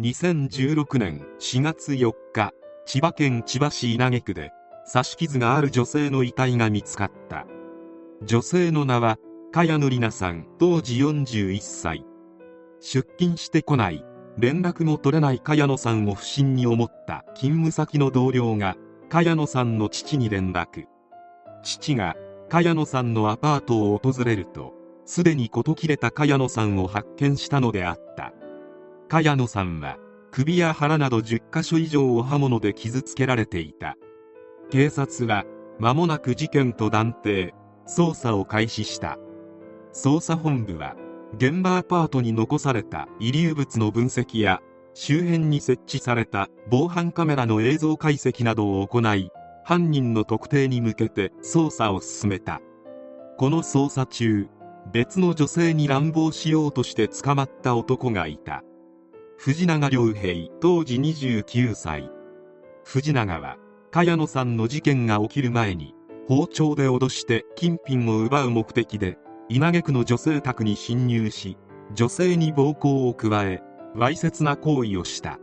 2016年4月4日、千葉県千葉市稲毛区で、刺し傷がある女性の遺体が見つかった。女性の名は、茅野里奈さん、当時41歳。出勤してこない、連絡も取れない茅野さんを不審に思った勤務先の同僚が、茅野さんの父に連絡。父が、茅野さんのアパートを訪れると、すでに事切れた茅野さんを発見したのであった。茅野さんは首や腹など10カ所以上を刃物で傷つけられていた。警察は間もなく事件と断定捜査を開始した。捜査本部は現場アパートに残された遺留物の分析や周辺に設置された防犯カメラの映像解析などを行い犯人の特定に向けて捜査を進めた。この捜査中別の女性に乱暴しようとして捕まった男がいた。藤永良平当時29歳。藤永は茅野さんの事件が起きる前に包丁で脅して金品を奪う目的で稲毛区の女性宅に侵入し女性に暴行を加えわいせつな行為をした。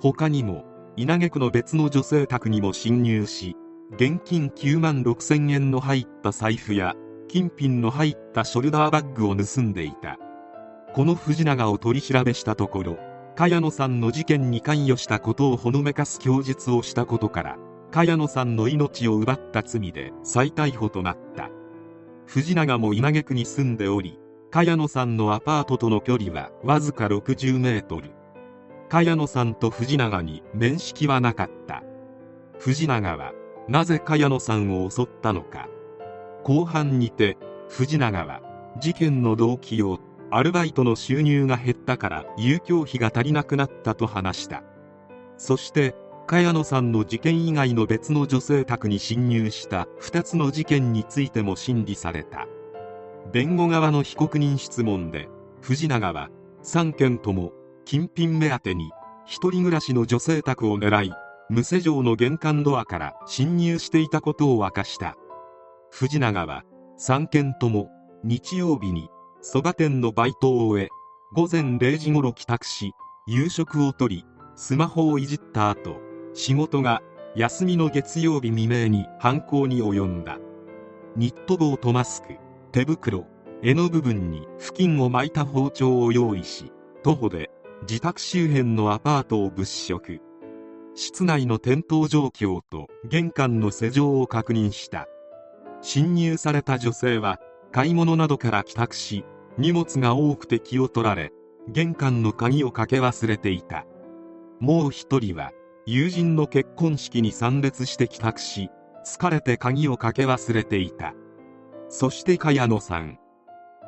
他にも稲毛区の別の女性宅にも侵入し現金9万6千円の入った財布や金品の入ったショルダーバッグを盗んでいた。この藤永を取り調べしたところ茅野さんの事件に関与したことをほのめかす供述をしたことから茅野さんの命を奪った罪で再逮捕となった。藤永も稲毛区に住んでおり茅野さんのアパートとの距離はわずか60メートル。茅野さんと藤永に面識はなかった。藤永はなぜ茅野さんを襲ったのか。後半にて藤永は事件の動機をアルバイトの収入が減ったから遊興費が足りなくなったと話した。そして茅野さんの事件以外の別の女性宅に侵入した2つの事件についても審理された。弁護側の被告人質問で藤永は3件とも金品目当てに一人暮らしの女性宅を狙い無施錠の玄関ドアから侵入していたことを明かした。藤永は3件とも日曜日にそば店のバイトを終え午前0時頃帰宅し夕食をとりスマホをいじった後仕事が休みの月曜日未明に犯行に及んだ。ニット帽とマスク手袋柄の部分に布巾を巻いた包丁を用意し徒歩で自宅周辺のアパートを物色。室内の転倒状況と玄関の施錠を確認した。侵入された女性は買い物などから帰宅し荷物が多くて気を取られ玄関の鍵をかけ忘れていた。もう一人は友人の結婚式に参列して帰宅し疲れて鍵をかけ忘れていた。そして茅野さん。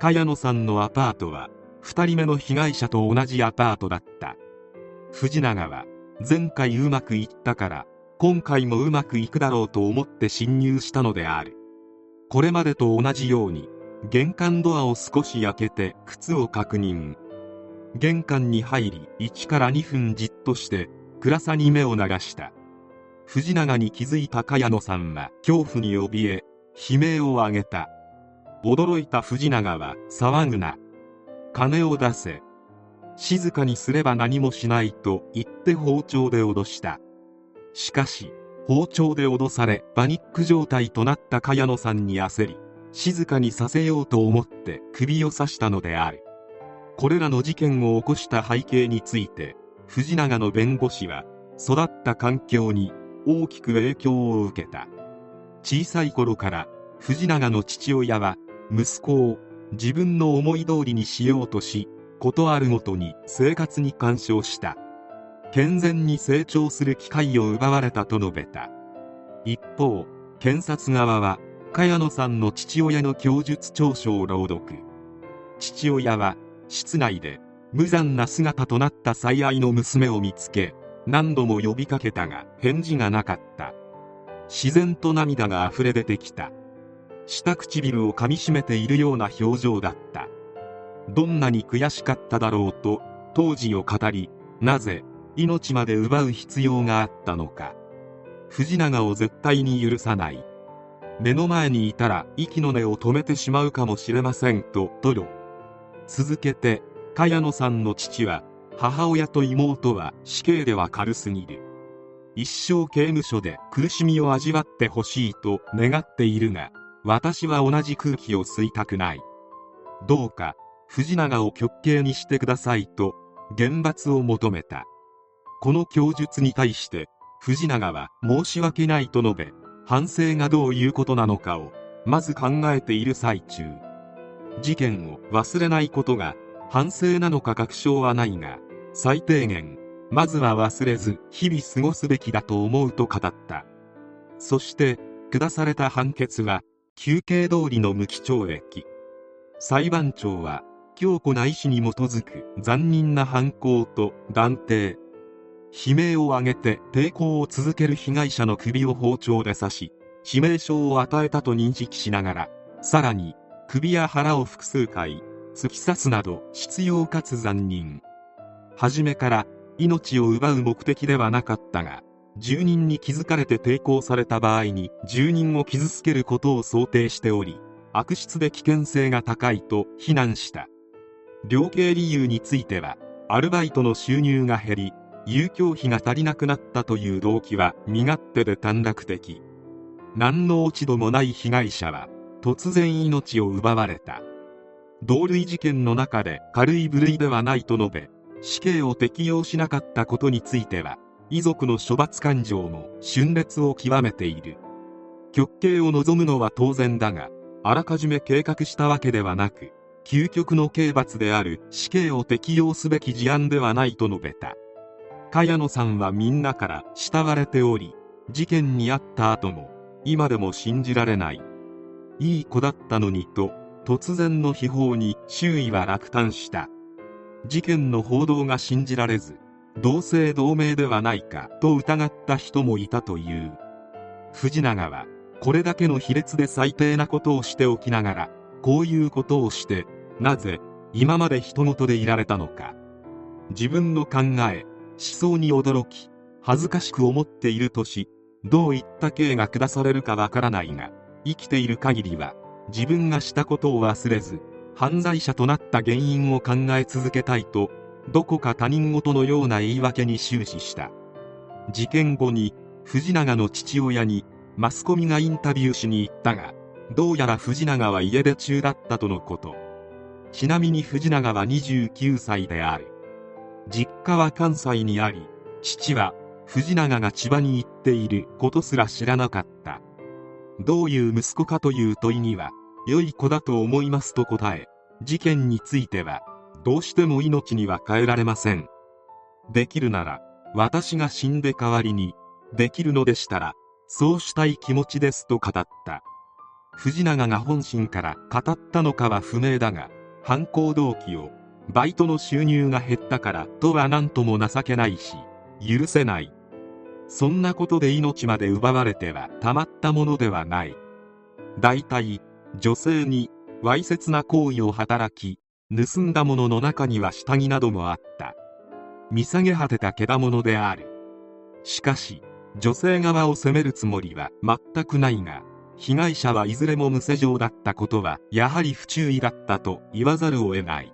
茅野さんのアパートは2人目の被害者と同じアパートだった。藤永は前回うまくいったから今回もうまくいくだろうと思って侵入したのである。これまでと同じように玄関ドアを少し開けて靴を確認。玄関に入り1から2分じっとして暗さに目を流した。藤永に気づいた茅野さんは恐怖に怯え悲鳴を上げた。驚いた藤永は騒ぐな。金を出せ。静かにすれば何もしないと言って包丁で脅した。しかし包丁で脅されパニック状態となった茅野さんに焦り静かにさせようと思って首を刺したのである。これらの事件を起こした背景について藤永の弁護士は育った環境に大きく影響を受けた。小さい頃から藤永の父親は息子を自分の思い通りにしようとし事あるごとに生活に干渉した。健全に成長する機会を奪われたと述べた。一方検察側は茅野さんの父親の供述調書を朗読。父親は室内で無残な姿となった最愛の娘を見つけ何度も呼びかけたが返事がなかった。自然と涙が溢れ出てきた。下唇を噛みしめているような表情だった。どんなに悔しかっただろうと当時を語りなぜ命まで奪う必要があったのか。藤永を絶対に許さない。目の前にいたら息の根を止めてしまうかもしれませんと吐露。続けて茅野さんの父は母親と妹は死刑では軽すぎる。一生刑務所で苦しみを味わってほしいと願っているが私は同じ空気を吸いたくない。どうか藤永を極刑にしてくださいと厳罰を求めた。この供述に対して藤永は申し訳ないと述べ反省がどういうことなのかをまず考えている最中。事件を忘れないことが反省なのか確証はないが最低限まずは忘れず日々過ごすべきだと思うと語った。そして下された判決は休憩通りの無期懲役。裁判長は強固な意志に基づく残忍な犯行と断定。悲鳴を上げて抵抗を続ける被害者の首を包丁で刺し致命傷を与えたと認識しながらさらに首や腹を複数回突き刺すなど執拗かつ残忍。初めから命を奪う目的ではなかったが住人に気づかれて抵抗された場合に住人を傷つけることを想定しており悪質で危険性が高いと非難した。量刑理由についてはアルバイトの収入が減り遊興費が足りなくなったという動機は身勝手で短絡的。何の落ち度もない被害者は突然命を奪われた。同類事件の中で軽い部類ではないと述べ死刑を適用しなかったことについては遺族の処罰感情も峻烈を極めている。極刑を望むのは当然だがあらかじめ計画したわけではなく究極の刑罰である死刑を適用すべき事案ではないと述べた。茅野さんはみんなから慕われており事件に遭った後も今でも信じられない。いい子だったのにと突然の秘宝に周囲は落胆した。事件の報道が信じられず同姓同名ではないかと疑った人もいたという。藤永はこれだけの卑劣で最低なことをしておきながらこういうことをしてなぜ今まで人事でいられたのか。自分の考え思想に驚き恥ずかしく思っているとしどういった刑が下されるかわからないが生きている限りは自分がしたことを忘れず犯罪者となった原因を考え続けたいとどこか他人事のような言い訳に終始した。事件後に藤永の父親にマスコミがインタビューしに行ったがどうやら藤永は家出中だったとのこと。ちなみに藤永は29歳である。実家は関西にあり父は藤永が千葉に行っていることすら知らなかった。どういう息子かという問いには良い子だと思いますと答え事件についてはどうしても命には変えられません。できるなら私が死んで代わりにできるのでしたらそうしたい気持ちですと語った。藤永が本心から語ったのかは不明だが犯行動機をバイトの収入が減ったからとは何とも情けないし許せない。そんなことで命まで奪われてはたまったものではない。大体女性にわいせつな行為を働き盗んだものの中には下着などもあった。見下げ果てた獣である。しかし女性側を責めるつもりは全くないが被害者はいずれも無施錠だったことはやはり不注意だったと言わざるを得ない。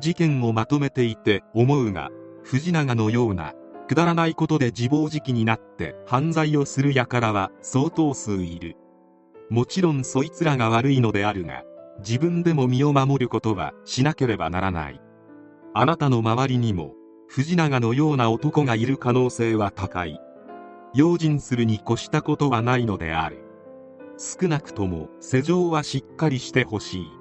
事件をまとめていて思うが藤永のようなくだらないことで自暴自棄になって犯罪をする輩は相当数いる。もちろんそいつらが悪いのであるが自分でも身を守ることはしなければならない。あなたの周りにも藤永のような男がいる可能性は高い。用心するに越したことはないのである。少なくとも施錠はしっかりしてほしい。